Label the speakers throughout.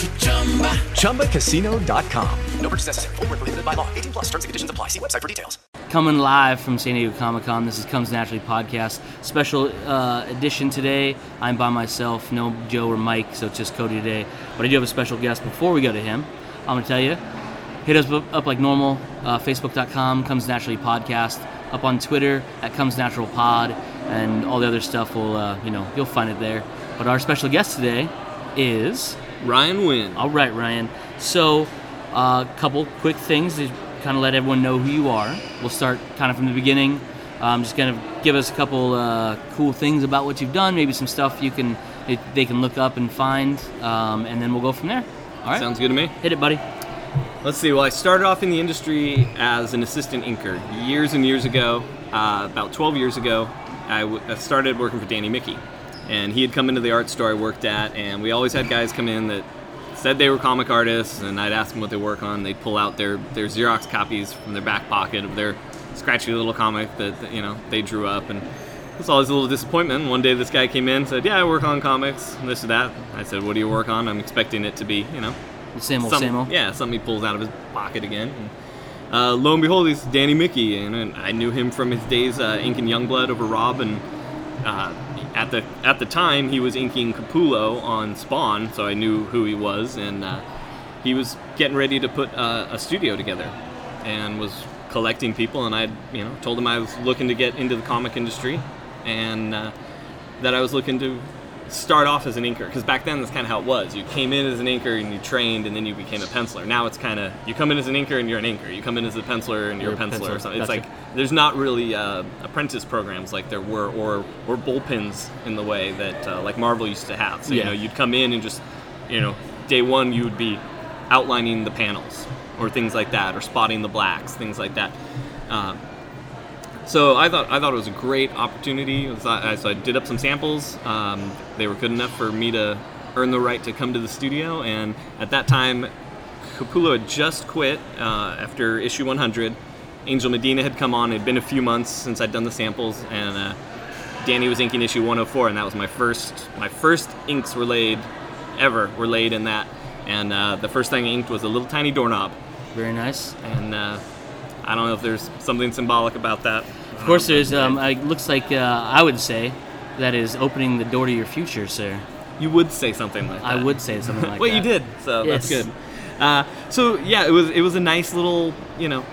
Speaker 1: ChumbaCasino.com. No purchase necessary. Full prohibited by law. 18 plus terms and conditions apply. See website for details.
Speaker 2: Coming live from San Diego Comic Con. This is Comes Naturally podcast. Special uh, edition today. I'm by myself. No Joe or Mike, so it's just Cody today. But I do have a special guest before we go to him. I'm going to tell you. Hit us up, up like normal. Uh, Facebook.com, Comes Naturally Podcast. Up on Twitter at Comes Natural Pod. And all the other stuff will, uh, you know, you'll find it there. But our special guest today is
Speaker 3: Ryan Winn.
Speaker 2: All right, Ryan. So, a uh, couple quick things to kind of let everyone know who you are. We'll start kind of from the beginning. Um, just kind of give us a couple uh, cool things about what you've done, maybe some stuff you can they can look up and find, um, and then we'll go from there. All right.
Speaker 3: Sounds good to me.
Speaker 2: Hit it, buddy.
Speaker 3: Let's see. Well, I started off in the industry as an assistant inker years and years ago. Uh, about 12 years ago, I, w- I started working for Danny Miki, and he had come into the art store I worked at, and we always had guys come in that said they were comic artists, and I'd ask them what they work on. They'd pull out their their Xerox copies from their back pocket of their scratchy little comic that, you know they drew up, and it was always a little disappointment. One day, this guy came in, and said, "Yeah, I work on comics, this and that." I said, "What do you work on?" I'm expecting it to be, you know,
Speaker 2: Same old,
Speaker 3: some-
Speaker 2: same old.
Speaker 3: Yeah, something he pulls out of his pocket again. And, uh, lo and behold, he's Danny Miki, and, and I knew him from his days uh, inking Youngblood over Rob, and uh, at the at the time he was inking Capullo on Spawn, so I knew who he was, and uh, he was getting ready to put uh, a studio together, and was collecting people, and I, you know, told him I was looking to get into the comic industry, and uh, that I was looking to start off as an inker because back then that's kind of how it was. You came in as an inker and you trained, and then you became a penciler. Now it's kind of you come in as an inker and you're an inker. You come in as a penciler and you're,
Speaker 2: You're a
Speaker 3: a penciler or
Speaker 2: penciler.
Speaker 3: something. It's like there's not really uh, apprentice programs like there were, or or bullpens in the way that uh, like Marvel used to have. So you know you'd come in and just you know day one you would be outlining the panels or things like that, or spotting the blacks, things like that. Um, so I thought I thought it was a great opportunity. Was- I- So I did up some samples. Um, they were good enough for me to earn the right to come to the studio. And at that time, Capullo had just quit uh, after issue 100. Angel Medina had come on. It had been a few months since I'd done the samples, and uh, Danny was inking issue 104, and that was my first my first inks were laid ever were laid in that. And uh, the first thing I inked was a little tiny doorknob,
Speaker 2: Very nice.
Speaker 3: and uh, I don't know if there's something symbolic about that.
Speaker 2: Of course, there's. Um, it looks like uh, I would say that is opening the door to your future, sir.
Speaker 3: You would say something like that.
Speaker 2: I would say something like
Speaker 3: well,
Speaker 2: that.
Speaker 3: Well, you did, so that's good. Uh, so yeah, it was it was a nice little you know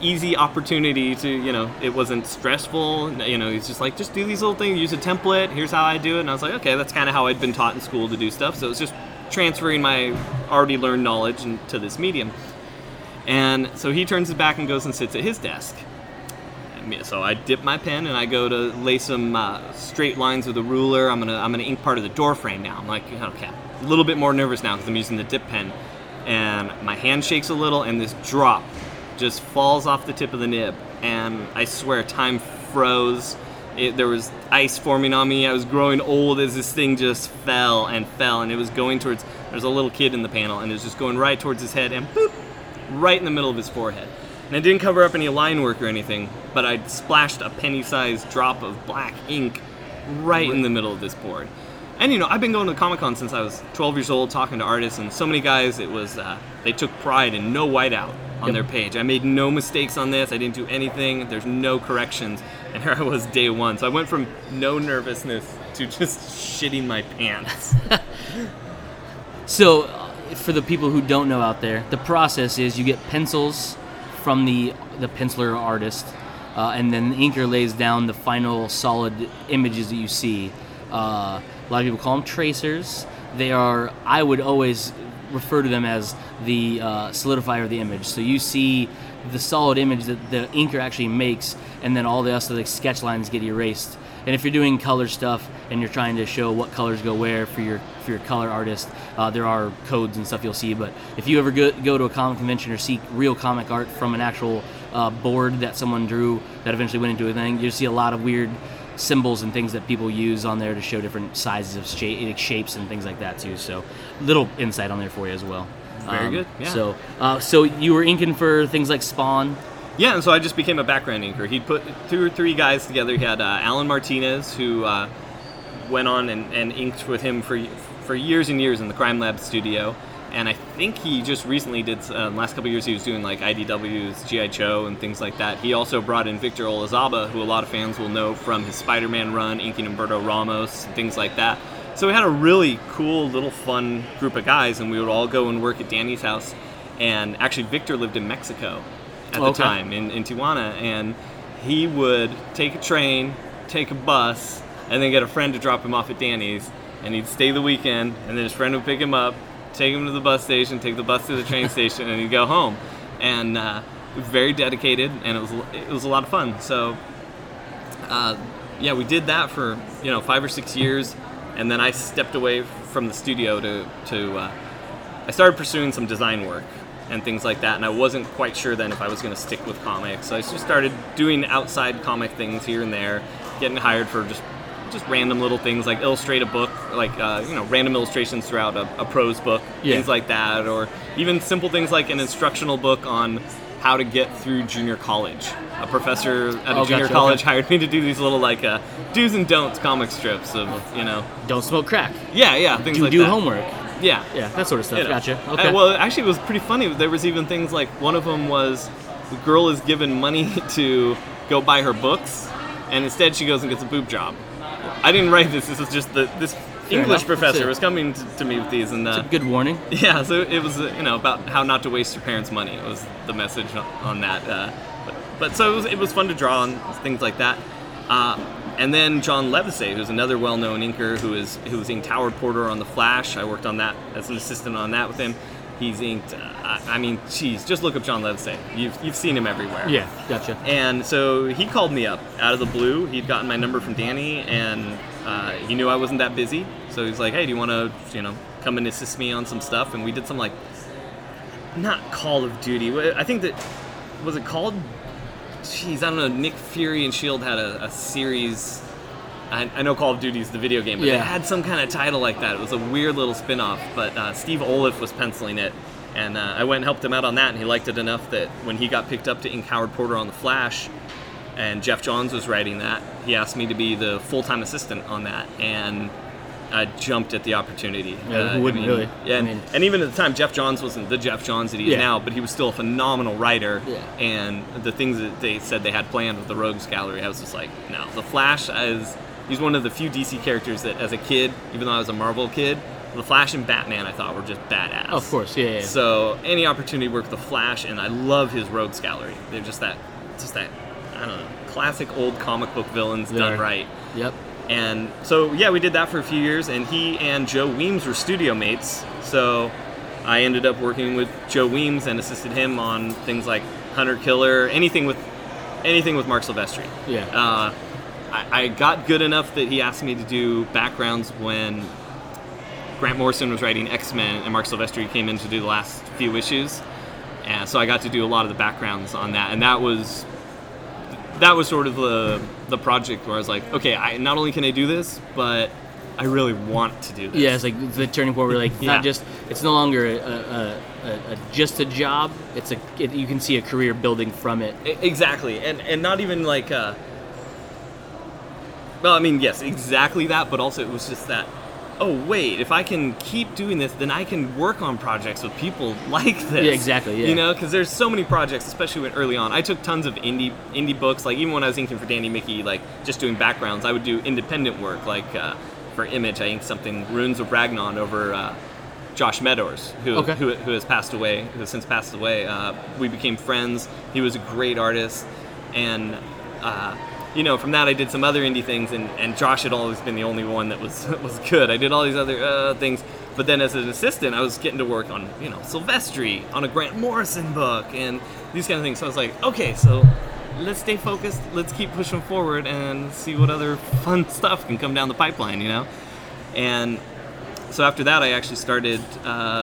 Speaker 3: easy opportunity to you know it wasn't stressful. You know, he's just like just do these little things, use a template. Here's how I do it, and I was like, okay, that's kind of how I'd been taught in school to do stuff. So it was just transferring my already learned knowledge into this medium. And so he turns his back and goes and sits at his desk. So I dip my pen and I go to lay some uh, straight lines with a ruler. I'm gonna I'm gonna ink part of the door frame now. I'm like, okay, a little bit more nervous now because I'm using the dip pen, and my hand shakes a little, and this drop just falls off the tip of the nib, and I swear time froze. It, there was ice forming on me. I was growing old as this thing just fell and fell, and it was going towards. There's a little kid in the panel, and it was just going right towards his head, and boop, right in the middle of his forehead. And I didn't cover up any line work or anything, but I splashed a penny-sized drop of black ink right in the middle of this board. And you know, I've been going to Comic Con since I was 12 years old, talking to artists, and so many guys. It was uh, they took pride in no whiteout on
Speaker 2: Yep.
Speaker 3: their page. I made no mistakes on this. I didn't do anything. There's no corrections. And here I was day one. So I went from no nervousness to just shitting my pants.
Speaker 2: So, uh, for the people who don't know out there, the process is you get pencils from the the penciler artist, uh, and then the inker lays down the final solid images that you see. Uh, a lot of people call them tracers. They are. I would always refer to them as the uh, solidifier of the image. So you see the solid image that the inker actually makes, and then all the rest of the sketch lines get erased. And if you're doing color stuff and you're trying to show what colors go where for your for your color artist, uh, there are codes and stuff you'll see. But if you ever go, go to a comic convention or see real comic art from an actual uh, board that someone drew that eventually went into a thing, you see a lot of weird symbols and things that people use on there to show different sizes of shape, shapes and things like that too. So little insight on there for you as well.
Speaker 3: Very
Speaker 2: Um,
Speaker 3: good, yeah.
Speaker 2: So uh, so you were inking for things like Spawn.
Speaker 3: Yeah, and so I just became a background inker. He'd put two or three guys together. He had uh, Allen Martinez, who uh, went on and, and inked with him for for years and years in the Crime Lab studio. And I think he just recently did. Uh, last couple years, he was doing like IDW's GI Joe and things like that. He also brought in Victor Olazaba, who a lot of fans will know from his Spider-Man run, inking Humberto Ramos and things like that. So we had a really cool, little, fun group of guys, and we would all go and work at Danny's house. And actually, Victor lived in Mexico at the
Speaker 2: Okay.
Speaker 3: time in, in Tijuana, and he would take a train, take a bus, and then get a friend to drop him off at Danny's, and he'd stay the weekend, and then his friend would pick him up, take him to the bus station, take the bus to the train station, and he'd go home. And uh, very dedicated, and it was it was a lot of fun. So uh, yeah, we did that for you know five or six years, and then I stepped away from the studio to to uh, I started pursuing some design work and things like that, and I wasn't quite sure then if I was going to stick with comics. So I just started doing outside comic things here and there, getting hired for just just random little things like illustrate a book, like uh, you know random illustrations throughout a, a prose book,
Speaker 2: Yeah.
Speaker 3: things like that, or even simple things like an instructional book on how to get through junior college. A professor at a
Speaker 2: Oh,
Speaker 3: junior
Speaker 2: gotcha,
Speaker 3: college
Speaker 2: okay.
Speaker 3: hired me to do these little like uh, do's and don'ts comic strips of you know
Speaker 2: Don't smoke crack.
Speaker 3: yeah yeah things
Speaker 2: Do
Speaker 3: like
Speaker 2: do
Speaker 3: that.
Speaker 2: homework.
Speaker 3: Yeah
Speaker 2: Yeah, that sort of stuff.
Speaker 3: you know.
Speaker 2: Gotcha.
Speaker 3: Uh,
Speaker 2: Okay.
Speaker 3: well, actually, it was pretty funny. There was even things like one of them was the girl is given money to go buy her books, and instead she goes and gets a boob job. I didn't write this. This is just the this English
Speaker 2: enough.
Speaker 3: professor was coming to, to me with these, and uh,
Speaker 2: Good warning.
Speaker 3: yeah, so it was uh, you know about how not to waste your parents' money it was the message on, on that. Uh, but, but so it was, it was fun to draw on things like that. And then John Livesay, who's another well-known inker who is who was inked Howard Porter on the Flash. I worked on that as an assistant on that with him. He's inked. Uh, I mean, geez, just look up John Livesay. You've you've seen him everywhere.
Speaker 2: Yeah, gotcha.
Speaker 3: And so he called me up out of the blue. He'd gotten my number from Danny, and uh, he knew I wasn't that busy. So he's like, "Hey, do you want to, you know, come and assist me on some stuff?" And we did some like, not Call of Duty. I think that was it called. Jeez, I don't know. Nick Fury and Shield had a, a series. I, I know Call of Duty is the video game, but
Speaker 2: Yeah.
Speaker 3: it had some kind of title like that. It was a weird little spin-off. But uh, Steve Oliff was penciling it, and uh, I went and helped him out on that, and he liked it enough that when he got picked up to ink Howard Porter on the Flash, and Geoff Johns was writing that, he asked me to be the full-time assistant on that, and I jumped at the opportunity.
Speaker 2: Yeah,
Speaker 3: Uh,
Speaker 2: who wouldn't
Speaker 3: I mean,
Speaker 2: really?
Speaker 3: Yeah, and,
Speaker 2: I mean-
Speaker 3: and even at the time, Geoff Johns wasn't the Geoff Johns that he is
Speaker 2: Yeah.
Speaker 3: now, but he was still a phenomenal writer.
Speaker 2: Yeah.
Speaker 3: And the things that they said they had planned with the Rogues Gallery, I was just like, no. The Flash is he's one of the few DC characters that, as a kid, even though I was a Marvel kid, the Flash and Batman I thought were just badass.
Speaker 2: Of course, yeah, yeah.
Speaker 3: So any opportunity to work with the Flash, and I love his Rogues Gallery. They're just that, just that, I don't know, classic old comic book villains done
Speaker 2: They're-
Speaker 3: right.
Speaker 2: Yep.
Speaker 3: And so, yeah, we did that for a few years, and he and Joe Weems were studio mates. So I ended up working with Joe Weems and assisted him on things like Hunter Killer, anything with anything with Marc Silvestri.
Speaker 2: Yeah.
Speaker 3: Uh, I, I got good enough that he asked me to do backgrounds when Grant Morrison was writing X Men and Marc Silvestri came in to do the last few issues. And so I got to do a lot of the backgrounds on that, and that was that was sort of the the project where I was like, okay, I not only can I do this, but I really want to do this.
Speaker 2: Yeah, it's like the turning point where like it's
Speaker 3: Yeah.
Speaker 2: not just it's no longer a, a, a, a just a job. It's a it, you can see a career building from it.
Speaker 3: Exactly, and and not even like. Uh, well, I mean, yes, exactly that, but also it was just that. Oh wait, if I can keep doing this, then I can work on projects with people like this.
Speaker 2: Yeah, exactly, yeah.
Speaker 3: You know, because there's so many projects, especially when early on. I took tons of indie indie books. Like even when I was inking for Danny Miki, like just doing backgrounds, I would do independent work. Like uh, for Image, I inked something Runes of Ragnan over uh, Josh Medors, who,
Speaker 2: Okay.
Speaker 3: who who has passed away, who has since passed away. Uh, we became friends. He was a great artist, and uh, you know, from that I did some other indie things, and, and Josh had always been the only one that was was good. I did all these other uh, things, but then as an assistant, I was getting to work on you know Silvestri, on a Grant Morrison book, and these kind of things. So I was like, okay, so let's stay focused. Let's keep pushing forward and see what other fun stuff can come down the pipeline, you know. And so after that, I actually started. Uh,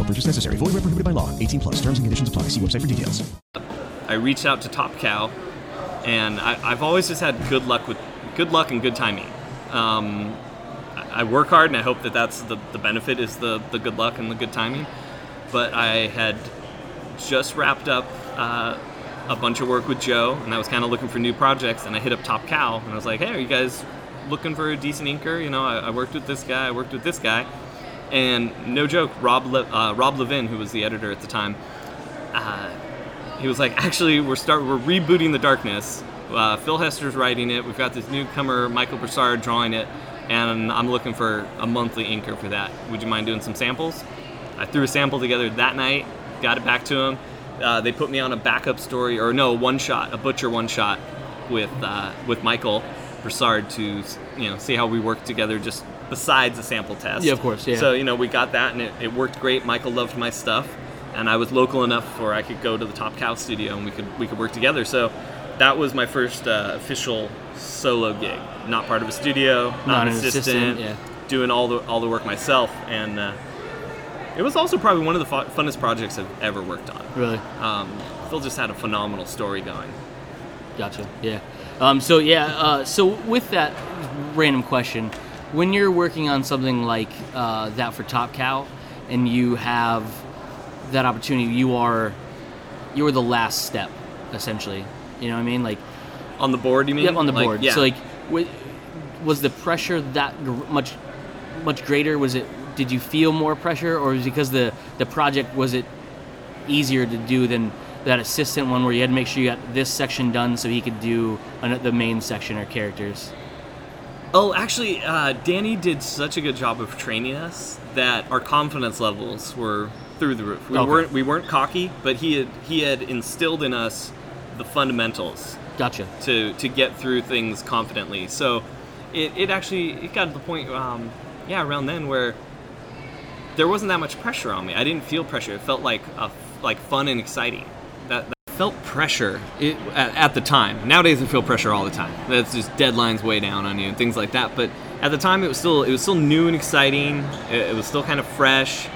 Speaker 4: No purchase necessary. Void where prohibited by law. 18 plus. Terms and conditions apply. See website for details.
Speaker 3: I reached out to Top Cow, and I, I've always just had good luck with good luck and good timing. Um, I I work hard, and I hope that that's the, the benefit is the, the good luck and the good timing. But I had just wrapped up uh, a bunch of work with Joe, and I was kind of looking for new projects. And I hit up Top Cow, and I was like, "Hey, are you guys looking for a decent inker? You know, I, I worked with this guy, I worked with this guy." And no joke, Rob Le- uh, Rob Levin, who was the editor at the time, uh, he was like, actually, we're start we're rebooting the darkness. Uh, Phil Hester's writing it. We've got this newcomer, Michael Broussard, drawing it, and I'm looking for a monthly inker for that. Would you mind doing some samples? I threw a sample together that night, got it back to him. Uh, they put me on a backup story, or no, one shot, a butcher one shot with uh, with Michael Broussard to you know see how we work together, just besides the sample test.
Speaker 2: Yeah, of course, yeah.
Speaker 3: So you know we got that, and it, it worked great. Michael loved my stuff, and I was local enough where I could go to the Top Cow studio and we could we could work together. So that was my first uh, official solo gig. Not part of a studio, not,
Speaker 2: Not
Speaker 3: an
Speaker 2: an
Speaker 3: assistant,
Speaker 2: assistant, yeah.
Speaker 3: doing all the all the work myself, and uh, it was also probably one of the fu- funnest projects I've ever worked on.
Speaker 2: Really?
Speaker 3: Um, Phil just had a phenomenal story going.
Speaker 2: Gotcha. Yeah. Um, so yeah. Uh, so with that random question, when you're working on something like uh, that for Top Cow, and you have that opportunity, you are you are the last step, essentially. You know what I mean? Like
Speaker 3: On the board, you mean?
Speaker 2: Yep, on the
Speaker 3: Like,
Speaker 2: board.
Speaker 3: yeah.
Speaker 2: So like, wa- was the pressure that gr- much much greater? Was it? Did you feel more pressure, or was it because the the project was it easier to do than that assistant one where you had to make sure you got this section done so he could do the main section or characters?
Speaker 3: Oh, actually, uh, Danny did such a good job of training us that our confidence levels were through the roof. We
Speaker 2: Okay.
Speaker 3: weren't we weren't cocky, but he had he had instilled in us the fundamentals
Speaker 2: Gotcha.
Speaker 3: to to get through things confidently. So it, it actually it got to the point um, yeah around then where there wasn't that much pressure on me. I didn't feel pressure. It felt like a, like fun and exciting. That, that felt pressure it, at, at the time. Nowadays I feel pressure all the time. That's just deadlines way down on you and things like that. But at the time it was still it was still new and exciting. It, it was still kind of fresh.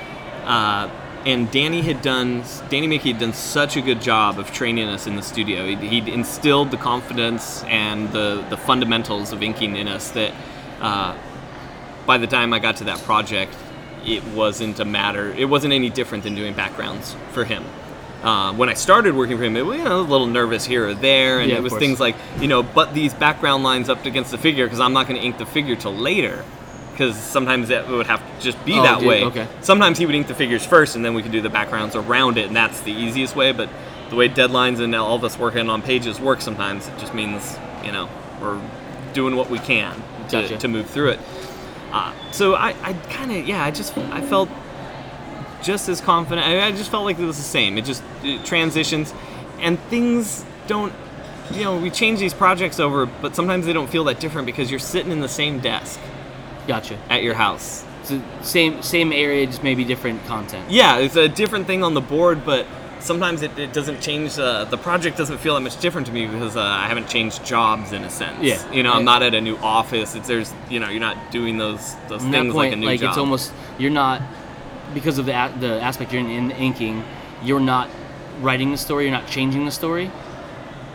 Speaker 3: Uh, and Danny had done Danny Miki had done such a good job of training us in the studio. He'd, he'd instilled the confidence and the the fundamentals of inking in us that uh, by the time I got to that project, it wasn't a matter. It wasn't any different than doing backgrounds for him. Uh, when I started working for him, it was you know, a little nervous here or there, and
Speaker 2: Yeah,
Speaker 3: it was things like you know, but these background lines up against the figure because I'm not going to ink the figure till later. Because sometimes that would have to just be
Speaker 2: Oh,
Speaker 3: that
Speaker 2: dude,
Speaker 3: way.
Speaker 2: okay.
Speaker 3: Sometimes he would ink the figures first, and then we could do the backgrounds around it, and that's the easiest way. But the way deadlines and all of us working on pages work, sometimes it just means you know we're doing what we can to,
Speaker 2: Gotcha.
Speaker 3: to move through it. Uh, so I, I kind of yeah I just I felt just as confident. I, I just felt like it was the same. It just it transitions, and things don't. You know, we change these projects over, but sometimes they don't feel that different because you're sitting in the same desk
Speaker 2: Gotcha.
Speaker 3: at your house.
Speaker 2: So same same area, just maybe different content.
Speaker 3: Yeah, it's a different thing on the board, but sometimes it, it doesn't change. Uh, the project doesn't feel that much different to me because uh, I haven't changed jobs in a sense.
Speaker 2: Yeah.
Speaker 3: you know. I'm not at a new office. It's there's you know you're not doing those those
Speaker 2: From
Speaker 3: things
Speaker 2: point,
Speaker 3: like a new
Speaker 2: like
Speaker 3: job.
Speaker 2: it's almost you're not because of the a- the aspect you're in, in inking. You're not writing the story. You're not changing the story. You know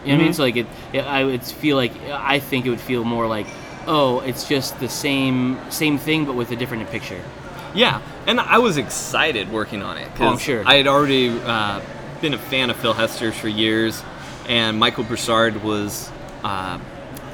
Speaker 2: what I mean?
Speaker 3: Mhm.
Speaker 2: So like it, it, I would feel like I think it would feel more like, oh, it's just the same same thing but with a different picture.
Speaker 3: Yeah, and I was excited working on it.
Speaker 2: Oh, I'm sure.
Speaker 3: I had already uh, been a fan of Phil Hester's for years, and Michael Broussard was. Uh,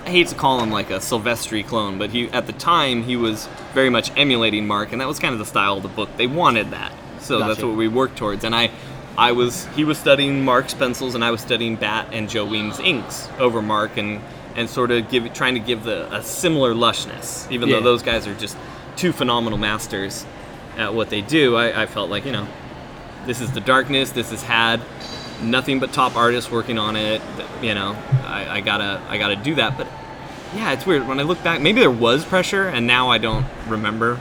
Speaker 3: I hate to call him like a Silvestri clone, but he at the time he was very much emulating Marc, and that was kind of the style of the book. They wanted that, so that's what we worked towards. And I, I was he was studying Marc's pencils, and I was studying Batt and Joe Weems inks over Marc, and and sort of give trying to give the a similar lushness, even
Speaker 2: Yeah.
Speaker 3: though those guys are just two phenomenal masters at what they do. I, I felt like you know, this is the darkness. This is had nothing but top artists working on it. You know, I, I gotta I gotta do that. But yeah, it's weird when I look back. Maybe there was pressure, and now I don't remember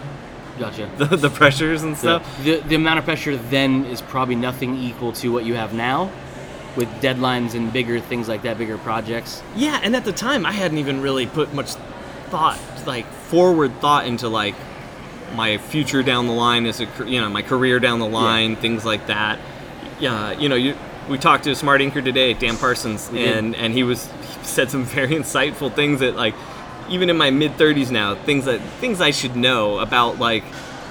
Speaker 2: Gotcha.
Speaker 3: the, the pressures and stuff.
Speaker 2: the the amount of pressure then is probably nothing equal to what you have now, with deadlines and bigger things like that, bigger projects.
Speaker 3: Yeah, and at the time I hadn't even really put much thought, like forward thought into like my future down the line as a you know my career down the line, things like that. Yeah, you know, you we talked to a smart inker today, Dan Parsons, and and he was he said some very insightful things that like even in my mid 30s now, things that things I should know about like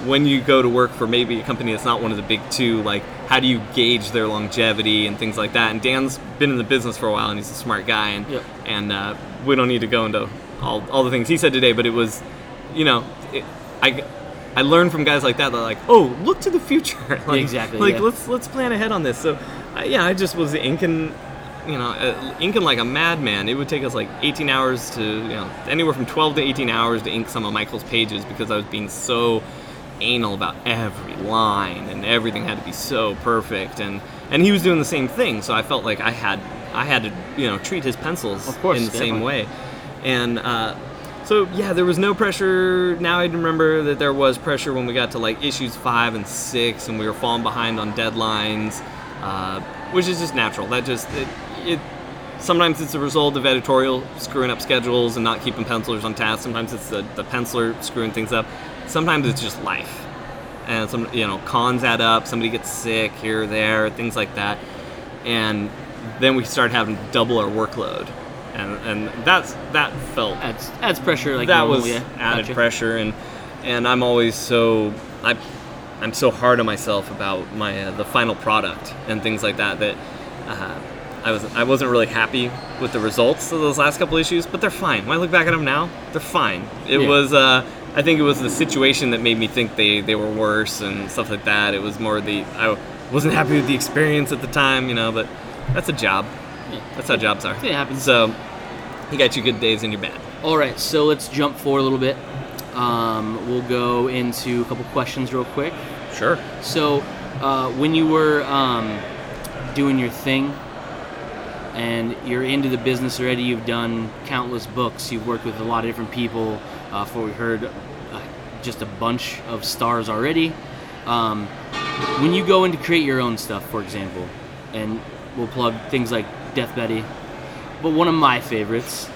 Speaker 3: when you go to work for maybe a company that's not one of the big two, like how do you gauge their longevity and things like that. And Dan's been in the business for a while, and he's a smart guy, and
Speaker 2: Yep.
Speaker 3: and uh, we don't need to go into all, all the things he said today, but it was, you know, it, I I learned from guys like that that like, oh, look to the future, like,
Speaker 2: exactly,
Speaker 3: Like
Speaker 2: yeah.
Speaker 3: let's let's plan ahead on this. So yeah, I just was inking, you know, uh, inking like a madman. It would take us like 18 hours to, you know, anywhere from 12 to 18 hours to ink some of Michael's pages because I was being so anal about every line and everything had to be so perfect. And and he was doing the same thing so i felt like i had i had to you know treat his pencils
Speaker 2: Of course,
Speaker 3: in the same way. And uh, so yeah there was no pressure. Now i remember that there was pressure when we got to like issues five and six and we were falling behind on deadlines uh, which is just natural. That just it, it sometimes it's a result of editorial screwing up schedules and not keeping pencilers on task. Sometimes it's the, the penciler screwing things up. Sometimes it's just life. And some you know cons add up. Somebody gets sick here or there things like that. And then we start having to double our workload. And and that's that felt
Speaker 2: That's that's pressure like
Speaker 3: that
Speaker 2: normal,
Speaker 3: was
Speaker 2: yeah.
Speaker 3: added
Speaker 2: Gotcha.
Speaker 3: pressure. And and I'm always so I I'm so hard on myself about my uh, the final product and things like that that uh, I was I wasn't really happy with the results of those last couple issues but they're fine when I look back at them now they're fine it
Speaker 2: Yeah.
Speaker 3: was uh, I think it was the situation that made me think they they were worse and stuff like that it was more the I wasn't happy with the experience at the time you know but that's a job that's how jobs are
Speaker 2: It happens.
Speaker 3: so you got your good days and your bad
Speaker 2: All right, so let's jump forward a little bit. Um, we'll go into a couple questions real quick.
Speaker 3: Sure
Speaker 2: So, uh, when you were um, doing your thing and you're into the business already, you've done countless books, you've worked with a lot of different people. Uh, for we heard uh, just a bunch of stars already. Um, when you go in to create your own stuff, for example, and we'll plug things like Death Betty, but one of my favorites,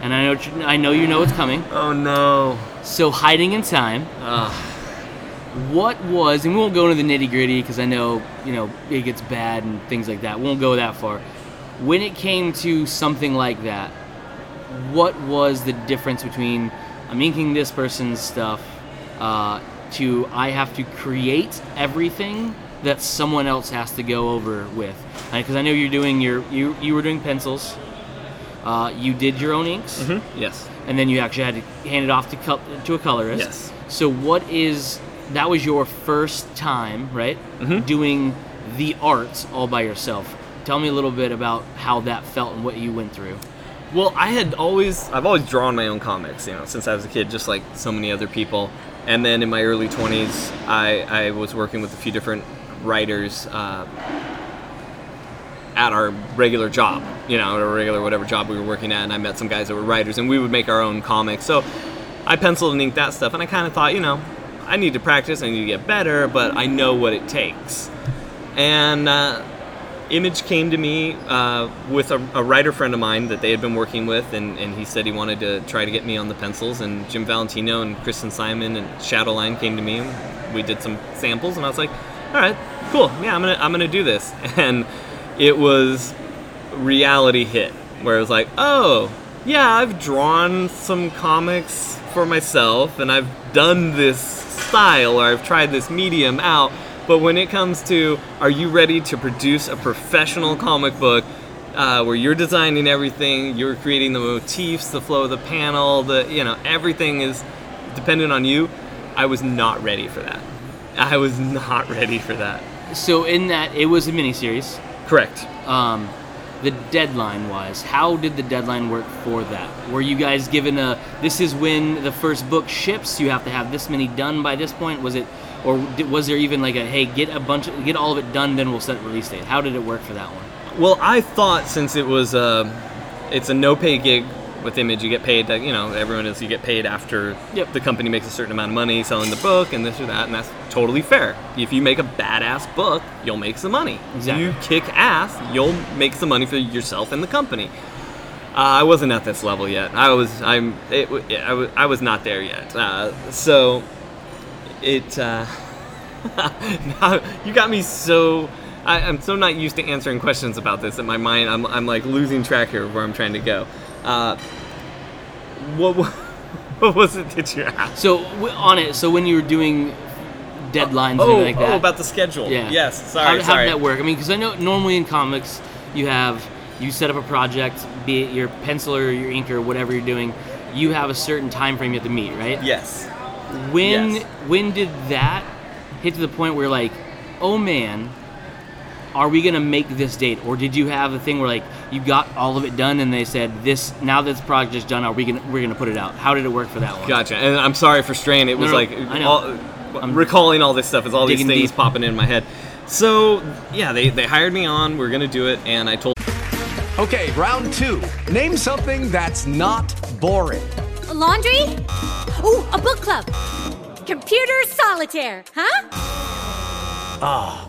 Speaker 2: and I know I know you know it's coming.
Speaker 3: oh no
Speaker 2: So, Hiding in Time what was and we won't go into the nitty gritty because i know you know it gets bad and things like that. We won't go that far. When it came to something like that what was the difference between i'm inking this person's stuff uh, to i have to create everything that someone else has to go over with? Because i know you're doing your you you were doing pencils. Uh, you did your own inks.
Speaker 3: Yes.
Speaker 2: And then you actually had to hand it off to col- to a colorist.
Speaker 3: Yes.
Speaker 2: So what is that was your first time, right?
Speaker 3: Mm-hmm.
Speaker 2: Doing the arts all by yourself. Tell me a little bit about how that felt and what you went through.
Speaker 3: Well, I had always I've always drawn my own comics, you know, since I was a kid, just like so many other people. And then in my early 20s, I, I was working with a few different writers uh, at our regular job, you know, at our regular whatever job we were working at. And I met some guys that were writers, and we would make our own comics. So I penciled and inked that stuff, and I kind of thought, you know, I need to practice, I need to get better, but I know what it takes. And uh, Image came to me uh, with a, a writer friend of mine that they had been working with, and, and he said he wanted to try to get me on the pencils. And Jim Valentino and Kristen Simon and Shadowline came to me, and we did some samples, and I was like, all right, cool, yeah, I'm gonna I'm gonna do this. And it was reality hit, where it was like, oh, yeah, I've drawn some comics for myself, and I've done this style, or I've tried this medium out, But when it comes to, are you ready to produce a professional comic book uh, where you're designing everything, you're creating the motifs, the flow of the panel, the you know everything is dependent on you. I was not ready for that. I was not ready for that.
Speaker 2: So in that, it was a miniseries.
Speaker 3: Correct.
Speaker 2: Um, the deadline wise, how did the deadline work for that? Were you guys given a this is when the first book ships? You have to have this many done by this point. Was it, or was there even like a hey get a bunch of, get all of it done then we'll set release date? How did it work for that one?
Speaker 3: Well, I thought since it was a, it's a no pay gig with Image, you get paid. uh, You know, everyone is you get paid after
Speaker 2: Yep.
Speaker 3: the company makes a certain amount of money selling the book and this or that, and that's totally fair. If you make a badass book, you'll make some money.
Speaker 2: Exactly.
Speaker 3: You kick ass, you'll make some money for yourself and the company. Uh, I wasn't at this level yet. I was. I'm. It, I, was, I was not there yet. Uh, so, it. Uh, you got me so. I, I'm so not used to answering questions about this in my mind. I'm, I'm like losing track here of where I'm trying to go. Uh, what, what was it that you asked?
Speaker 2: So w- on it, so when you were doing deadlines
Speaker 3: Oh,
Speaker 2: and like that,
Speaker 3: oh, about the schedule.
Speaker 2: Yeah.
Speaker 3: Yes. Sorry.
Speaker 2: How, how
Speaker 3: sorry.
Speaker 2: did that work? I mean, because I know normally in comics you have you set up a project, be it your pencil or your inker, whatever you're doing, you have a certain time frame you have to meet, right?
Speaker 3: Yes.
Speaker 2: When
Speaker 3: Yes.
Speaker 2: when did that hit to the point where like, oh man, are we gonna make this date, or did you have a thing where like you got all of it done and they said this now that this project is done, are we gonna we're gonna put it out? How did it work for that one?
Speaker 3: Gotcha. And I'm sorry for straying. It
Speaker 2: No,
Speaker 3: was
Speaker 2: no,
Speaker 3: like
Speaker 2: I know.
Speaker 3: all,
Speaker 2: I'm
Speaker 3: recalling all this stuff is all these things
Speaker 2: deep.
Speaker 3: popping in my head. So yeah, they, they hired me on. We are gonna do it, and I told
Speaker 1: Okay, round two. Name something that's not boring.
Speaker 5: A laundry? Ooh, a book club. Computer solitaire, huh?
Speaker 4: Ah,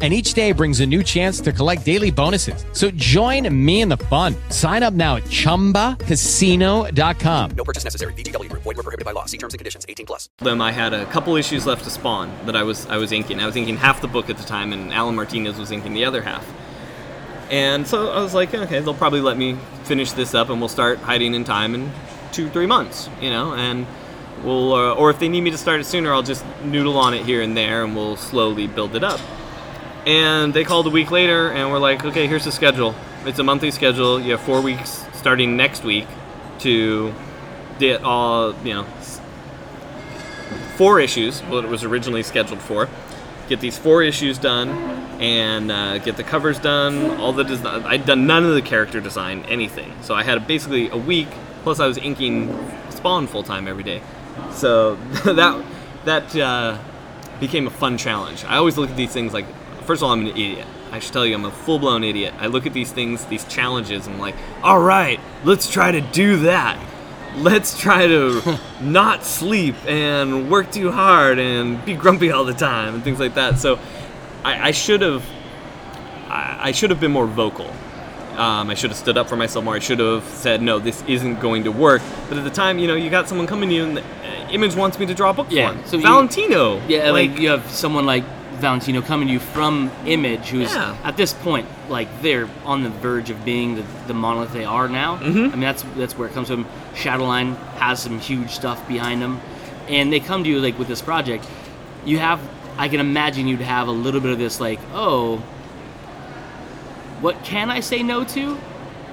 Speaker 6: And each day brings a new chance to collect daily bonuses. So join me in the fun. Sign up now at chumbacasino.com.
Speaker 4: No purchase necessary. VGW Group. Void where prohibited by law. See terms and conditions. 18 plus.
Speaker 3: them I had a couple issues left to spawn that I was I was inking. I was inking half the book at the time, and Allen Martinez was inking the other half. And so I was like, okay, they'll probably let me finish this up, and we'll start hiding in time in two three months, you know, and we'll uh, or if they need me to start it sooner, I'll just noodle on it here and there, and we'll slowly build it up. And they called a week later, and we're like, okay, here's the schedule. It's a monthly schedule. You have four weeks starting next week to get all you know four issues, what it was originally scheduled for. Get these four issues done, and uh, get the covers done. All the design. I'd done none of the character design, anything. So I had basically a week. Plus, I was inking Spawn full time every day. So that that uh, became a fun challenge. I always look at these things like, first of all, I'm an idiot. I should tell you, I'm a full blown idiot. I look at these things, these challenges, and I'm like, all right, let's try to do that let's try to not sleep and work too hard and be grumpy all the time and things like that. So I, should have I, I should have been more vocal. Um, I should have stood up for myself more. I should have said, no, this isn't going to work. But at the time, you know, you got someone coming to you and the uh, Image wants me to draw a book
Speaker 2: Yeah,
Speaker 3: for him.
Speaker 2: so you-
Speaker 3: Valentino.
Speaker 2: Yeah, like, you have someone like Valentino coming to you from Image, who's
Speaker 3: Yeah.
Speaker 2: at this point like they're on the verge of being the, the monolith they are now. Mm-hmm. I mean, that's that's where it comes from. Shadowline has some huge stuff behind them, and they come to you like with this project. You have, I can imagine you'd have a little bit of this like, oh, what can I say no to,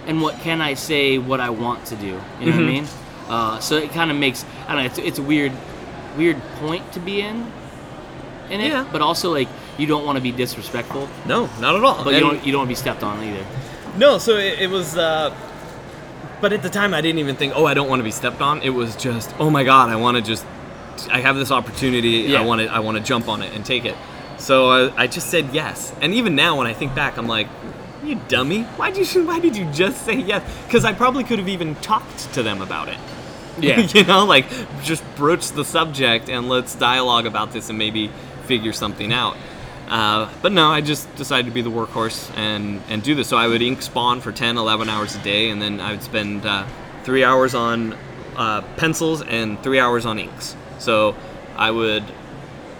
Speaker 2: and what can I say what I want to do? You know what I mean? Uh, so it kind of makes I don't know. It's, it's a weird, weird point to be in, in it.
Speaker 3: Yeah.
Speaker 2: But also like you don't want to be disrespectful,
Speaker 3: No, not at all.
Speaker 2: but you don't you don't want to be stepped on either.
Speaker 3: No, so it, it was. Uh, but at the time, I didn't even think, oh, I don't want to be stepped on. It was just, oh my god, I want to just, I have this opportunity.
Speaker 2: Yeah.
Speaker 3: I want to, I want to jump on it and take it. So I, I just said yes. And even now, when I think back, I'm like, You dummy! Why did you Why did you just say yes? Because I probably could have even talked to them about it.
Speaker 2: Yeah.
Speaker 3: you know, like just broach the subject and let's dialogue about this and maybe figure something out. Uh, but no, I just decided to be the workhorse and, and do this. So I would ink spawn for 10, 11 hours a day, and then I would spend uh, three hours on uh, pencils and three hours on inks. So I would,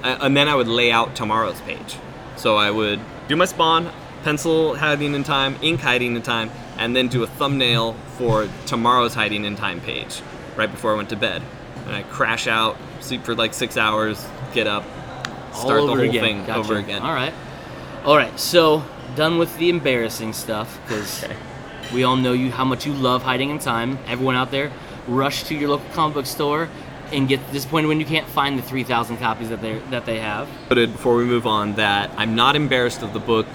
Speaker 3: and then I would lay out tomorrow's page. So I would do my spawn, pencil hiding in time, ink hiding in time, and then do a thumbnail for tomorrow's hiding in time page right before I went to bed. And I crash out, sleep for like six hours, get up, start the whole
Speaker 2: again.
Speaker 3: thing
Speaker 2: Gotcha.
Speaker 3: over again.
Speaker 2: All right. All right. So done with the embarrassing stuff because we all know you how much you love hiding in time. Everyone out there, rush to your local comic book store and get disappointed when you can't find the 3,000 copies that they that they have.
Speaker 3: Noted before we move on that I'm not embarrassed of the book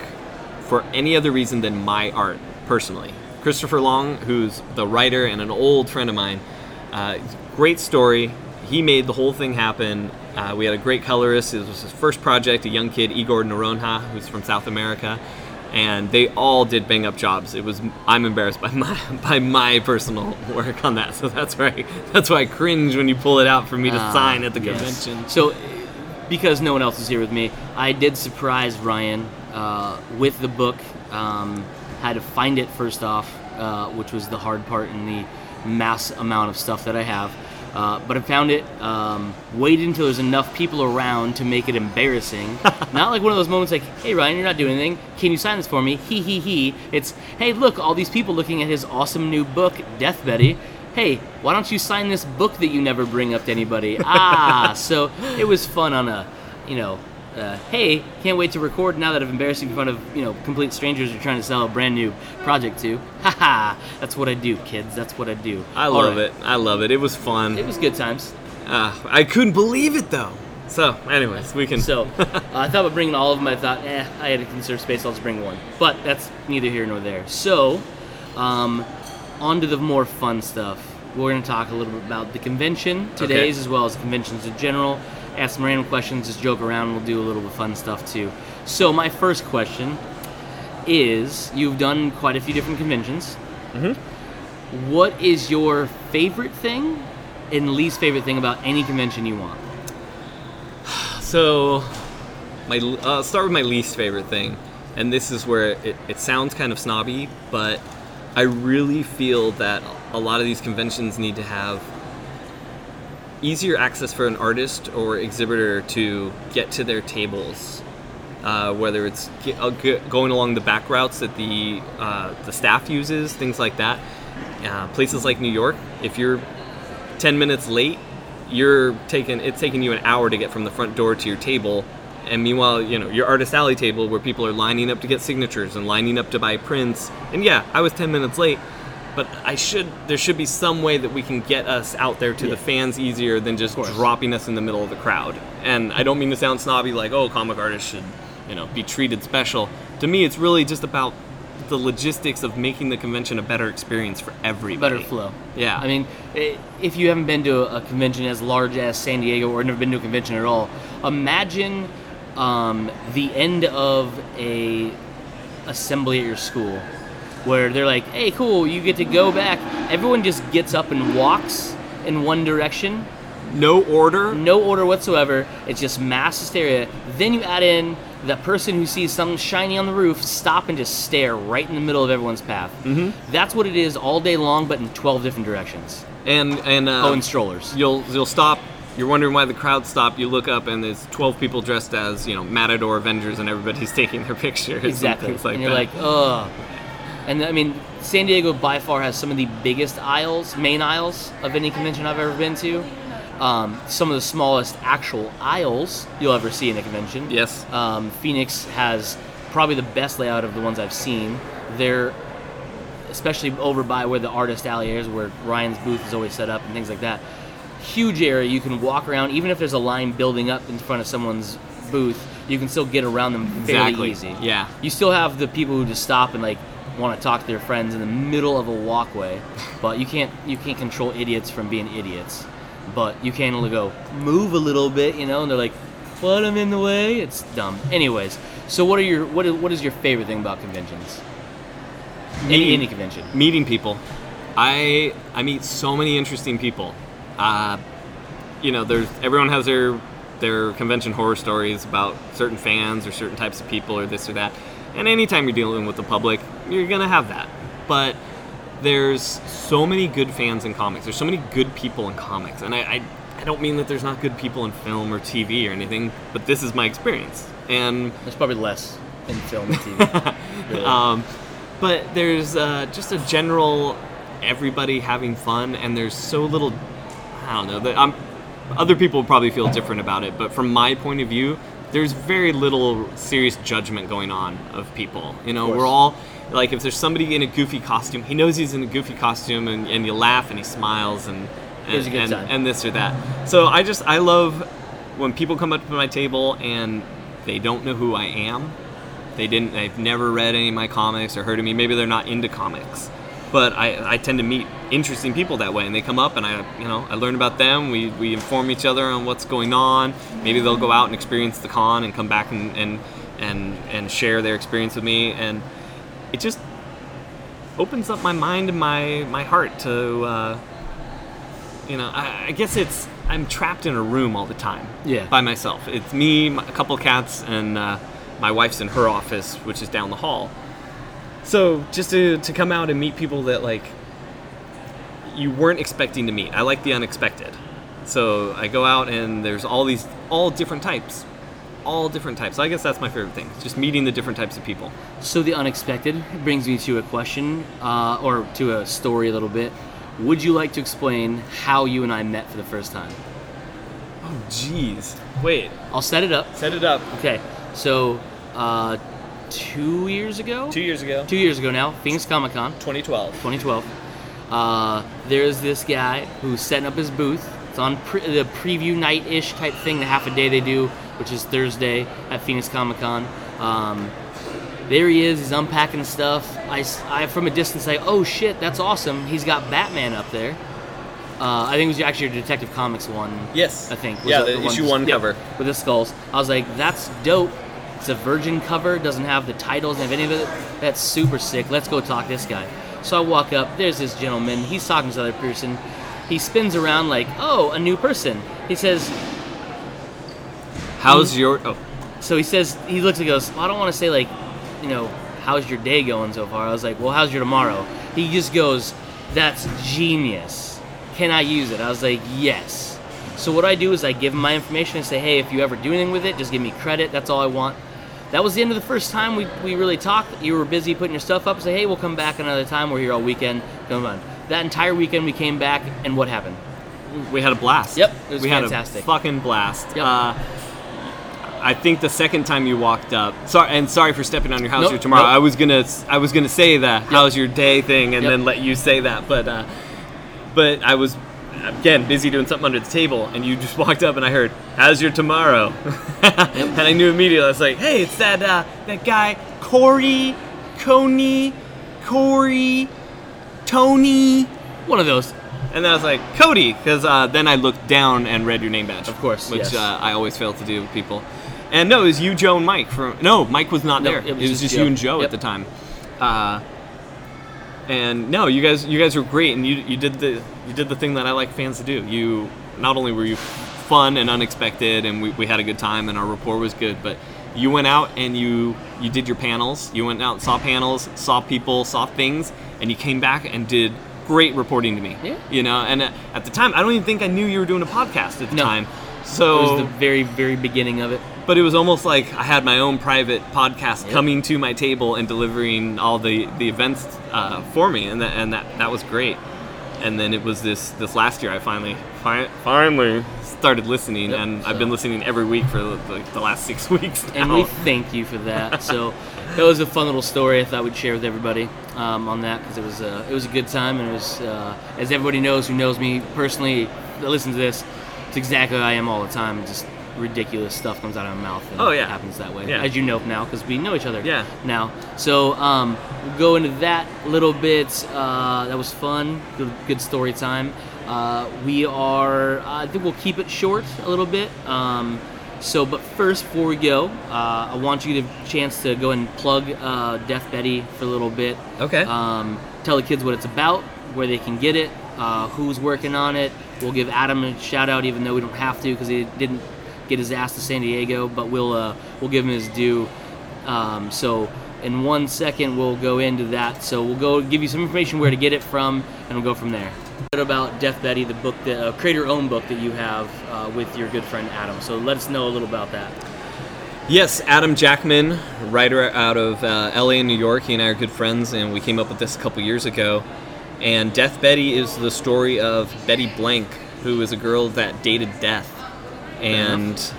Speaker 3: for any other reason than my art personally. Christopher Long, who's the writer and an old friend of mine, uh, great story. He made the whole thing happen. Uh, we had a great colorist. It was his first project, a young kid, Igor Noronha, who's from South America, and they all did bang up jobs. It was I'm embarrassed by my by my personal work on that, so that's why that's why I cringe when you pull it out for me to
Speaker 2: Ah,
Speaker 3: sign at the
Speaker 2: yes.
Speaker 3: convention.
Speaker 2: So, because no one else is here with me, I did surprise Ryan uh, with the book. Um, had to find it first off, uh, which was the hard part in the mass amount of stuff that I have. Uh, but I found it. Um, waited until there's enough people around to make it embarrassing. not like one of those moments like, "Hey Ryan, you're not doing anything. Can you sign this for me?" He he he. It's, "Hey, look, all these people looking at his awesome new book, Death Betty." Hey, why don't you sign this book that you never bring up to anybody? Ah, so it was fun on a, you know, uh, hey, can't wait to record now that I've embarrassed you in front of you know complete strangers you're trying to sell a brand new project to. Haha, that's what I do, kids. That's what I do.
Speaker 3: I love
Speaker 2: right.
Speaker 3: it. I love it. It was fun.
Speaker 2: It was good times.
Speaker 3: Uh, I couldn't believe it though. So, anyways, we can.
Speaker 2: So uh, I thought about bringing all of them. I thought, eh, I had to conserve space. I'll just bring one. But that's neither here nor there. So, um, on to the more fun stuff. We're going to talk a little bit about the convention today's as well as conventions in general. Ask some random questions, just joke around. We'll do a little bit of fun stuff too. So my first question is: You've done quite a few different conventions.
Speaker 3: Mm-hmm.
Speaker 2: What is your favorite thing and least favorite thing about any convention you want?
Speaker 3: So, my uh, I'll start with my least favorite thing, and this is where it, it sounds kind of snobby, but I really feel that a lot of these conventions need to have easier access for an artist or exhibitor to get to their tables. Uh, whether it's ge- uh, g- going along the back routes that the uh, the staff uses, things like that. Uh, places like New York, if you're 10 minutes late, you're taking it's taking you an hour to get from the front door to your table. And meanwhile, you know, your artist alley table where people are lining up to get signatures and lining up to buy prints. And yeah, I was 10 minutes late, but I should there should be some way that we can get us out there to
Speaker 2: Yeah.
Speaker 3: the fans easier than just dropping us in the middle of the crowd. And I don't mean to sound snobby like, "Oh, comic artists should, you know, be treated special." To me, it's really just about the logistics of making the convention a better experience for everybody.
Speaker 2: better flow.
Speaker 3: Yeah.
Speaker 2: I mean, if you haven't been to a convention as large as San Diego or never been to a convention at all, imagine um, the end of a assembly at your school where they're like, "Hey, cool, you get to go back." Everyone just gets up and walks in one direction.
Speaker 3: No order.
Speaker 2: No order whatsoever. It's just mass hysteria. Then you add in the person who sees something shiny on the roof stop and just stare right in the middle of everyone's path. Mm-hmm. That's what it is all day long, but in 12 different directions.
Speaker 3: and and uh,
Speaker 2: Oh, and strollers.
Speaker 3: You'll you'll stop. You're wondering why the crowd stopped. You look up and there's 12 people dressed as you know Matador Avengers, and everybody's taking their pictures.
Speaker 2: Exactly.
Speaker 3: And, things like
Speaker 2: and you're
Speaker 3: that.
Speaker 2: like, ugh. And I mean, San Diego by far has some of the biggest aisles, main aisles of any convention I've ever been to. Um, some of the smallest actual aisles you'll ever see in a convention.
Speaker 3: Yes.
Speaker 2: Um, Phoenix has probably the best layout of the ones I've seen. They're especially over by where the artist alley is, where Ryan's booth is always set up and things like that. Huge area you can walk around, even if there's a line building up in front of someone's booth, you can still get around them fairly
Speaker 3: Exactly.
Speaker 2: easy.
Speaker 3: Yeah.
Speaker 2: You still have the people who just stop and like want to talk to their friends in the middle of a walkway, but you can't you can't control idiots from being idiots. But you can only go move a little bit, you know, and they're like, "What? I'm in the way." It's dumb. Anyways, so what are your what is, what is your favorite thing about conventions? Any, any convention.
Speaker 3: meeting people. I I meet so many interesting people. Uh, you know, there's everyone has their their convention horror stories about certain fans or certain types of people or this or that. And anytime you're dealing with the public, you're gonna have that. But there's so many good fans in comics. There's so many good people in comics, and I, I I don't mean that there's not good people in film or TV or anything, but this is my experience. And
Speaker 2: There's probably less in film and TV. really.
Speaker 3: um, but there's uh, just a general everybody having fun, and there's so little. I don't know. That I'm, other people probably feel different about it, but from my point of view, there's very little serious judgment going on of people. You know, we're all like, if there's somebody in a goofy costume, he knows he's in a goofy costume, and, and you laugh and he smiles and and, and, and this or that. So I just I love when people come up to my table and they don't know who I am. They didn't. They've never read any of my comics or heard of me. Maybe they're not into comics, but I, I tend to meet interesting people that way, and they come up and I you know I learn about them. We, we inform each other on what's going on. Maybe they'll go out and experience the con and come back and and and, and share their experience with me, and it just opens up my mind and my my heart to. Uh, you know, I, I guess it's I'm trapped in a room all the time.
Speaker 2: Yeah.
Speaker 3: By myself. It's me, my, a couple cats, and uh, my wife's in her office, which is down the hall. So just to to come out and meet people that like you weren't expecting to meet. I like the unexpected. So I go out and there's all these all different types. All different types. So I guess that's my favorite thing. Just meeting the different types of people.
Speaker 2: So the unexpected brings me to a question, uh, or to a story a little bit. Would you like to explain how you and I met for the first time?
Speaker 3: Oh jeez. Wait.
Speaker 2: I'll set it up.
Speaker 3: Set it up.
Speaker 2: Okay. So, uh, two years ago.
Speaker 3: Two years ago.
Speaker 2: Two years ago now, Phoenix Comic Con,
Speaker 3: 2012.
Speaker 2: 2012. Uh, there's this guy who's setting up his booth. It's on pre- the preview night-ish type thing, the half a day they do, which is Thursday at Phoenix Comic Con. Um, there he is. He's unpacking the stuff. I from a distance, say, "Oh shit, that's awesome!" He's got Batman up there. Uh, I think it was actually a Detective Comics one.
Speaker 3: Yes.
Speaker 2: I think. was
Speaker 3: Yeah, the
Speaker 2: one-
Speaker 3: issue one
Speaker 2: yeah,
Speaker 3: cover.
Speaker 2: with the skulls. I was like, "That's dope." It's a virgin cover. Doesn't have the titles. Have any of it. That's super sick. Let's go talk to this guy. So I walk up. There's this gentleman. He's talking to this other person. He spins around like, "Oh, a new person." He says,
Speaker 3: How's your oh
Speaker 2: so he says he looks and goes, well, I don't want to say like, you know, how's your day going so far? I was like, well, how's your tomorrow? He just goes, that's genius. Can I use it? I was like, yes. So what I do is I give him my information and say, hey, if you ever do anything with it, just give me credit. That's all I want. That was the end of the first time we, we really talked. You were busy putting your stuff up. Say, hey, we'll come back another time. We're here all weekend. Come on. That entire weekend we came back, and what happened?
Speaker 3: we had a blast.
Speaker 2: Yep, it was
Speaker 3: we
Speaker 2: fantastic.
Speaker 3: had a fucking blast.
Speaker 2: Yep.
Speaker 3: Uh, I think the second time you walked up, sorry, and sorry for stepping on your house
Speaker 2: Nope,
Speaker 3: here tomorrow.
Speaker 2: nope.
Speaker 3: I was gonna, I was gonna say the "How's your day" thing, and
Speaker 2: Yep.
Speaker 3: then let you say that, but, uh, but I was again busy doing something under the table, and you just walked up, and I heard "How's your tomorrow," and I knew immediately. I was like, "Hey, it's that uh, that guy Corey, Coney, Corey, Tony."
Speaker 2: One of those.
Speaker 3: And then I was like, Cody, because uh, then I looked down and read your name badge.
Speaker 2: Of course,
Speaker 3: Which
Speaker 2: yes.
Speaker 3: uh, I always fail to do with people. And no, it was you, Joe, and Mike. From No, Mike was not
Speaker 2: No,
Speaker 3: there.
Speaker 2: it
Speaker 3: It
Speaker 2: was
Speaker 3: was,
Speaker 2: just
Speaker 3: just you and Joe
Speaker 2: Yep.
Speaker 3: at the time. Uh, and no, you guys, you guys were great, and you, you did the you did the thing that I like fans to do. You not only were you fun and unexpected, and we, we had a good time, and our rapport was good, but you went out and you you did your panels. You went out and saw panels, saw people, saw things, and you came back and did great reporting to me.
Speaker 2: Yeah.
Speaker 3: You know, and uh, at the time, I don't even think I knew you were doing a podcast at the
Speaker 2: No.
Speaker 3: time. So it
Speaker 2: was the very, very beginning of it.
Speaker 3: But it was almost like I had my own private podcast
Speaker 2: Yep.
Speaker 3: coming to my table and delivering all the the events uh, for me, and that and that that was great. And then it was this this last year I finally fi- finally started listening,
Speaker 2: Yep,
Speaker 3: and
Speaker 2: so-
Speaker 3: I've been listening every week for like the last six weeks now.
Speaker 2: and we thank you for that. So that was a fun little story I thought we'd share with everybody um, on that because it was uh, it was a good time and it was uh, as everybody knows who knows me personally that listens to this, it's exactly how I am all the time. Just ridiculous stuff comes out of my mouth. And
Speaker 3: Oh, yeah.
Speaker 2: it happens that way.
Speaker 3: Yeah.
Speaker 2: As you know now because we know each other.
Speaker 3: Yeah.
Speaker 2: Now, so um, we'll go into that little bit. Uh, that was fun. Good, good story time. Uh, we are. I think we'll keep it short a little bit. Um, So, but first, before we go, uh, I want you to get a chance to go and plug uh, Death Betty for a little bit.
Speaker 3: Okay.
Speaker 2: Um, tell the kids what it's about, where they can get it, uh, who's working on it. We'll give Adam a shout out, even though we don't have to because he didn't get his ass to San Diego. But we'll uh, we'll give him his due. Um, so in one second, we'll go into that. So we'll go give you some information where to get it from, and we'll go from there. What about Death Betty, the book, that uh, creator-owned book that you have uh, with your good friend Adam? So let us know a little about that.
Speaker 3: Yes, Adam Jackman, writer out of uh, LA and New York. He and I are good friends, and we came up with this a couple years ago. And Death Betty is the story of Betty Blank, who is a girl that dated death. And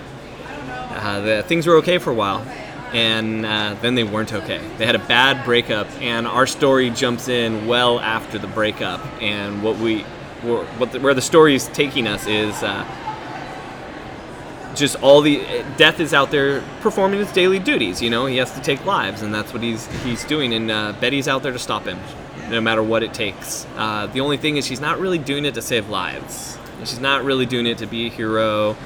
Speaker 3: uh, the, things were okay for a while. And uh, then they weren't okay. They had a bad breakup, and our story jumps in well after the breakup. And what we, what the, where the story is taking us is uh, just all the death is out there performing his daily duties. You know, he has to take lives, and that's what he's he's doing. And uh, Betty's out there to stop him, no matter what it takes. Uh, the only thing is, she's not really doing it to save lives. She's not really doing it to be a hero.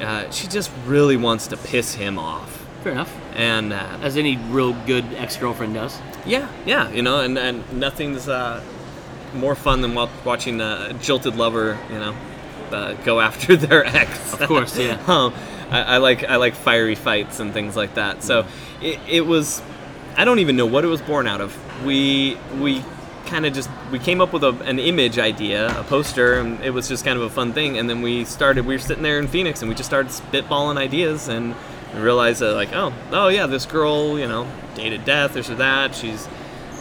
Speaker 3: Uh, she just really wants to piss him off.
Speaker 2: Fair enough.
Speaker 3: And uh,
Speaker 2: As any real good ex-girlfriend does.
Speaker 3: yeah, yeah, you know, and, and nothing's uh, more fun than watching a jilted lover, you know, uh, go after their ex.
Speaker 2: Of course, yeah.
Speaker 3: um, I, I like I like fiery fights and things like that. So it, it was, I don't even know what it was born out of. We we kind of just we came up with a, an image idea, a poster, and it was just kind of a fun thing. And then we started. We were sitting there in Phoenix, and we just started spitballing ideas, and realized that like, oh, oh yeah, this girl, you know, dated death, this or that. She's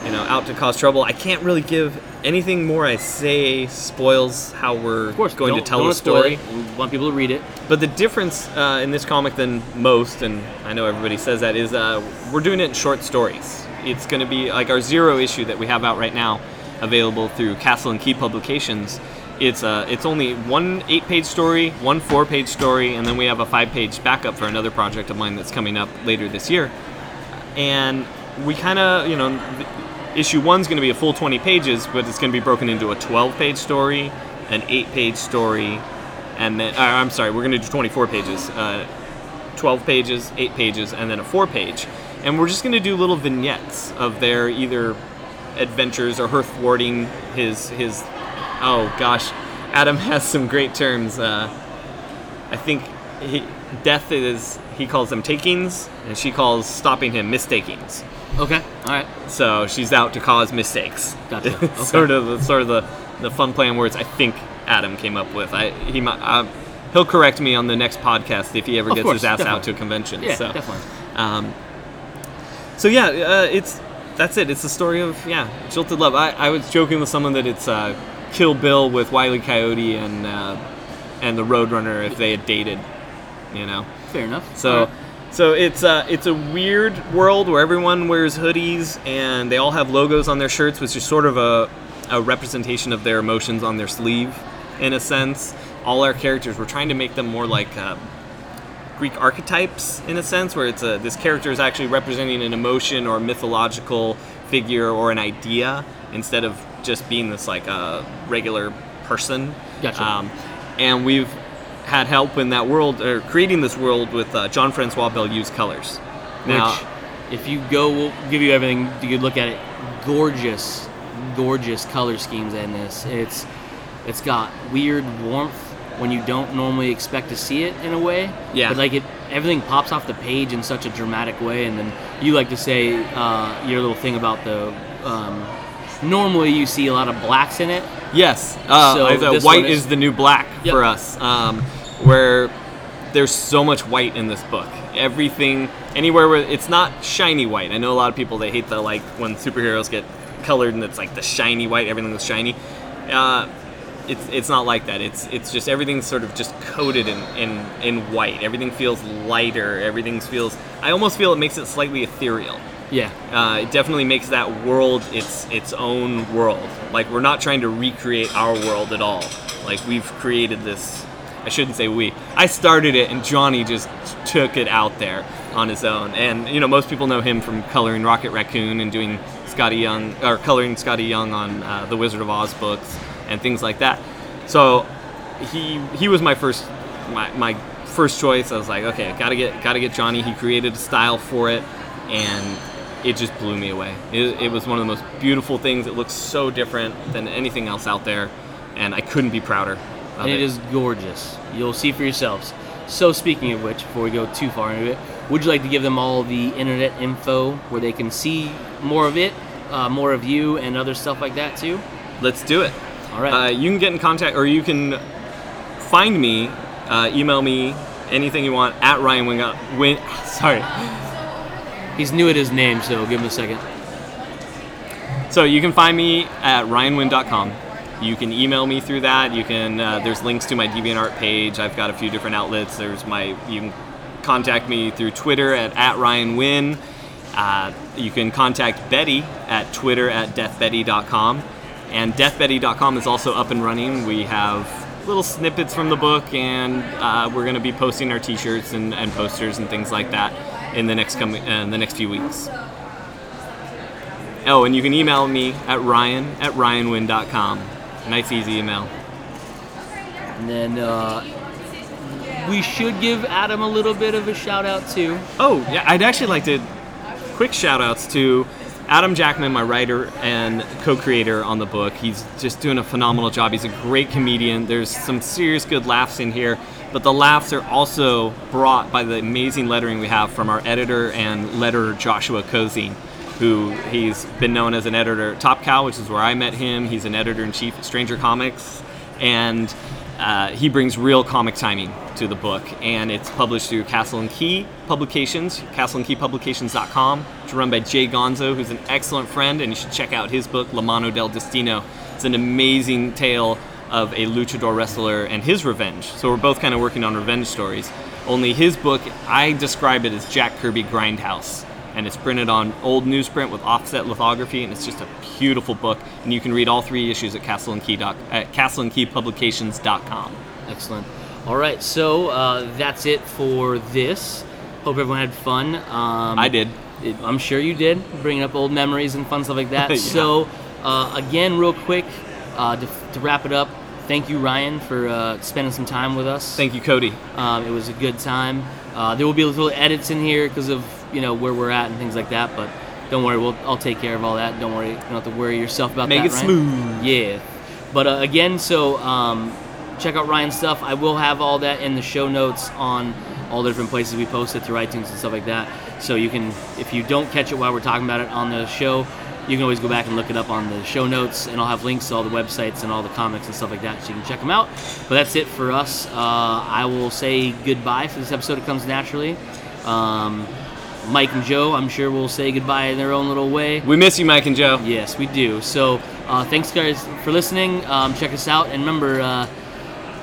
Speaker 3: you know, out to cause trouble. I can't really give anything more I say spoils how we're
Speaker 2: Of course,
Speaker 3: going to tell the story.
Speaker 2: We want people to read it.
Speaker 3: But the difference uh, in this comic than most, and I know everybody says that, is uh, we're doing it in short stories. It's going to be like our zero issue that we have out right now, available through Castle and Key Publications. It's uh, it's only one eight-page story, one four-page story, and then we have a five-page backup for another project of mine that's coming up later this year. And we kind of, you know, issue one's going to be a full 20 pages, but it's going to be broken into a 12-page story, an eight-page story, and then uh, I'm sorry, we're going to do 24 pages, uh, 12 pages, eight pages, and then a four-page, and we're just going to do little vignettes of their either adventures or her thwarting his his. Oh gosh, Adam has some great terms. Uh, I think he, death is he calls them takings, and she calls stopping him mistakings.
Speaker 2: Okay. All right.
Speaker 3: So she's out to cause mistakes.
Speaker 2: Gotcha. Okay.
Speaker 3: sort of the sort of the, the fun play on words I think Adam came up with. I he might uh, he'll correct me on the next podcast if he ever
Speaker 2: Of
Speaker 3: gets
Speaker 2: course,
Speaker 3: his ass
Speaker 2: definitely.
Speaker 3: out to a convention.
Speaker 2: Yeah,
Speaker 3: so,
Speaker 2: definitely.
Speaker 3: Um, so yeah, uh, it's that's it. It's the story of yeah, jilted love. I, I was joking with someone that it's uh, Kill Bill with Wiley Coyote and uh, and the Roadrunner if they had dated, you know.
Speaker 2: Fair enough.
Speaker 3: So, so it's uh, it's a weird world where everyone wears hoodies and they all have logos on their shirts, which is sort of a, a representation of their emotions on their sleeve, in a sense. All our characters, we're trying to make them more like uh, Greek archetypes, in a sense, where it's a, this character is actually representing an emotion or a mythological figure or an idea instead of just being this like a regular person.
Speaker 2: Gotcha.
Speaker 3: Um, and we've had help in that world, or creating this world with uh, John Francois Beaulieu's colors. Now,
Speaker 2: Which, if you go, we'll give you everything. You could look at it. Gorgeous, gorgeous color schemes in this. It's it's got weird warmth when you don't normally expect to see it in a way.
Speaker 3: Yeah.
Speaker 2: But like it, everything pops off the page in such a dramatic way, and then you like to say uh, your little thing about the. Um, normally, you see a lot of blacks in it.
Speaker 3: yes, uh,
Speaker 2: So
Speaker 3: I white
Speaker 2: is-
Speaker 3: is the new black
Speaker 2: Yep.
Speaker 3: for us, um, where there's so much white in this book. Everything, anywhere where it's not shiny white. I know a lot of people they hate the like when superheroes get colored and it's like the shiny white, everything was shiny. Uh, it's it's not like that. It's it's just everything's sort of just coated in, in in white. Everything feels lighter. Everything feels. I almost feel it makes it slightly ethereal.
Speaker 2: Yeah.
Speaker 3: Uh, it definitely makes that world its its own world. Like we're not trying to recreate our world at all. Like we've created this. I shouldn't say we. I started it, and Johnny just took it out there on his own. And you know, most people know him from coloring Rocket Raccoon and doing Skottie Young or coloring Skottie Young on uh, the Wizard of Oz books and things like that. So he he was my first my, my first choice. I was like, okay, gotta get gotta get Johnny. He created a style for it, and it just blew me away. It, it was one of the most beautiful things. It looks so different than anything else out there, and I couldn't be prouder. Of
Speaker 2: and it is gorgeous. You'll see for yourselves. So, speaking of which, before we go too far into it, would you like to give them all the internet info where they can see more of it, uh, more of you, and other stuff like that too?
Speaker 3: Let's do it.
Speaker 2: All right.
Speaker 3: Uh, you can get in contact, or you can find me, uh, email me, anything you want at Ryan Wing. Winn, sorry.
Speaker 2: He's new at his name, so give him a second.
Speaker 3: So you can find me at ryanwinn.com. You can email me through that. You can. Uh, there's links to my DeviantArt page. I've got a few different outlets. There's my. You can contact me through Twitter at, at ryanwinn. Uh, you can contact Betty at Twitter at deathbetty.com. And deathbetty.com is also up and running. We have little snippets from the book, and uh, we're going to be posting our T-shirts and, and, posters and things like that in the next coming uh, the next few weeks. Oh, and you can email me at ryan at ryanwinn.com. Nice, easy email.
Speaker 2: And then uh, we should give Adam a little bit of a shout out too.
Speaker 3: Oh, yeah, I'd actually like to quick shout outs to Adam Jackman, my writer and co creator on the book. He's just doing a phenomenal job. He's a great comedian. There's some serious good laughs in here, but the laughs are also brought by the amazing lettering we have from our editor and letterer Joshua Cozine, who he's been known as an editor at Top Cow, which is where I met him. He's an editor in chief at Stranger Comics. And uh, he brings real comic timing to the book, and it's published through Castle and Key Publications, castleandkeypublications.com. It's run by J. Gonzo, who's an excellent friend, and you should check out his book, La Mano del Destino. It's an amazing tale of a luchador wrestler and his revenge. So we're both kind of working on revenge stories. Only his book, I describe it as Jack Kirby Grindhouse and it's printed on old newsprint with offset lithography, and it's just a beautiful book. And you can read all three issues at Castle and Key doc, at castleandkeypublications.com.
Speaker 2: Excellent. All right, so uh, that's it for this. Hope everyone had fun. Um,
Speaker 3: I did.
Speaker 2: It, I'm sure you did, bringing up old memories and fun stuff like that. yeah. So, uh, again, real quick, uh, to, to, wrap it up, thank you, Ryan, for uh, spending some time with us.
Speaker 3: Thank you, Cody.
Speaker 2: Um, it was a good time. Uh, there will be little edits in here because of you know where we're at and things like that. But don't worry, we'll I'll take care of all that. Don't worry, you don't have to worry yourself about
Speaker 3: Make
Speaker 2: that.
Speaker 3: Make it smooth.
Speaker 2: Yeah. But uh, again, so um, check out Ryan's stuff. I will have all that in the show notes on all the different places we post it through iTunes and stuff like that. So you can, if you don't catch it while we're talking about it on the show, you can always go back and look it up on the show notes, and I'll have links to all the websites and all the comics and stuff like that, so you can check them out. But that's it for us. Uh, I will say goodbye for this episode. It comes naturally. Um, Mike and Joe, I'm sure will say goodbye in their own little way.
Speaker 3: We miss you, Mike and Joe.
Speaker 2: Yes, we do. So uh, thanks, guys, for listening. Um, check us out, and remember, uh,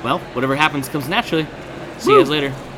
Speaker 2: well, whatever happens comes naturally. See Woo. you guys later.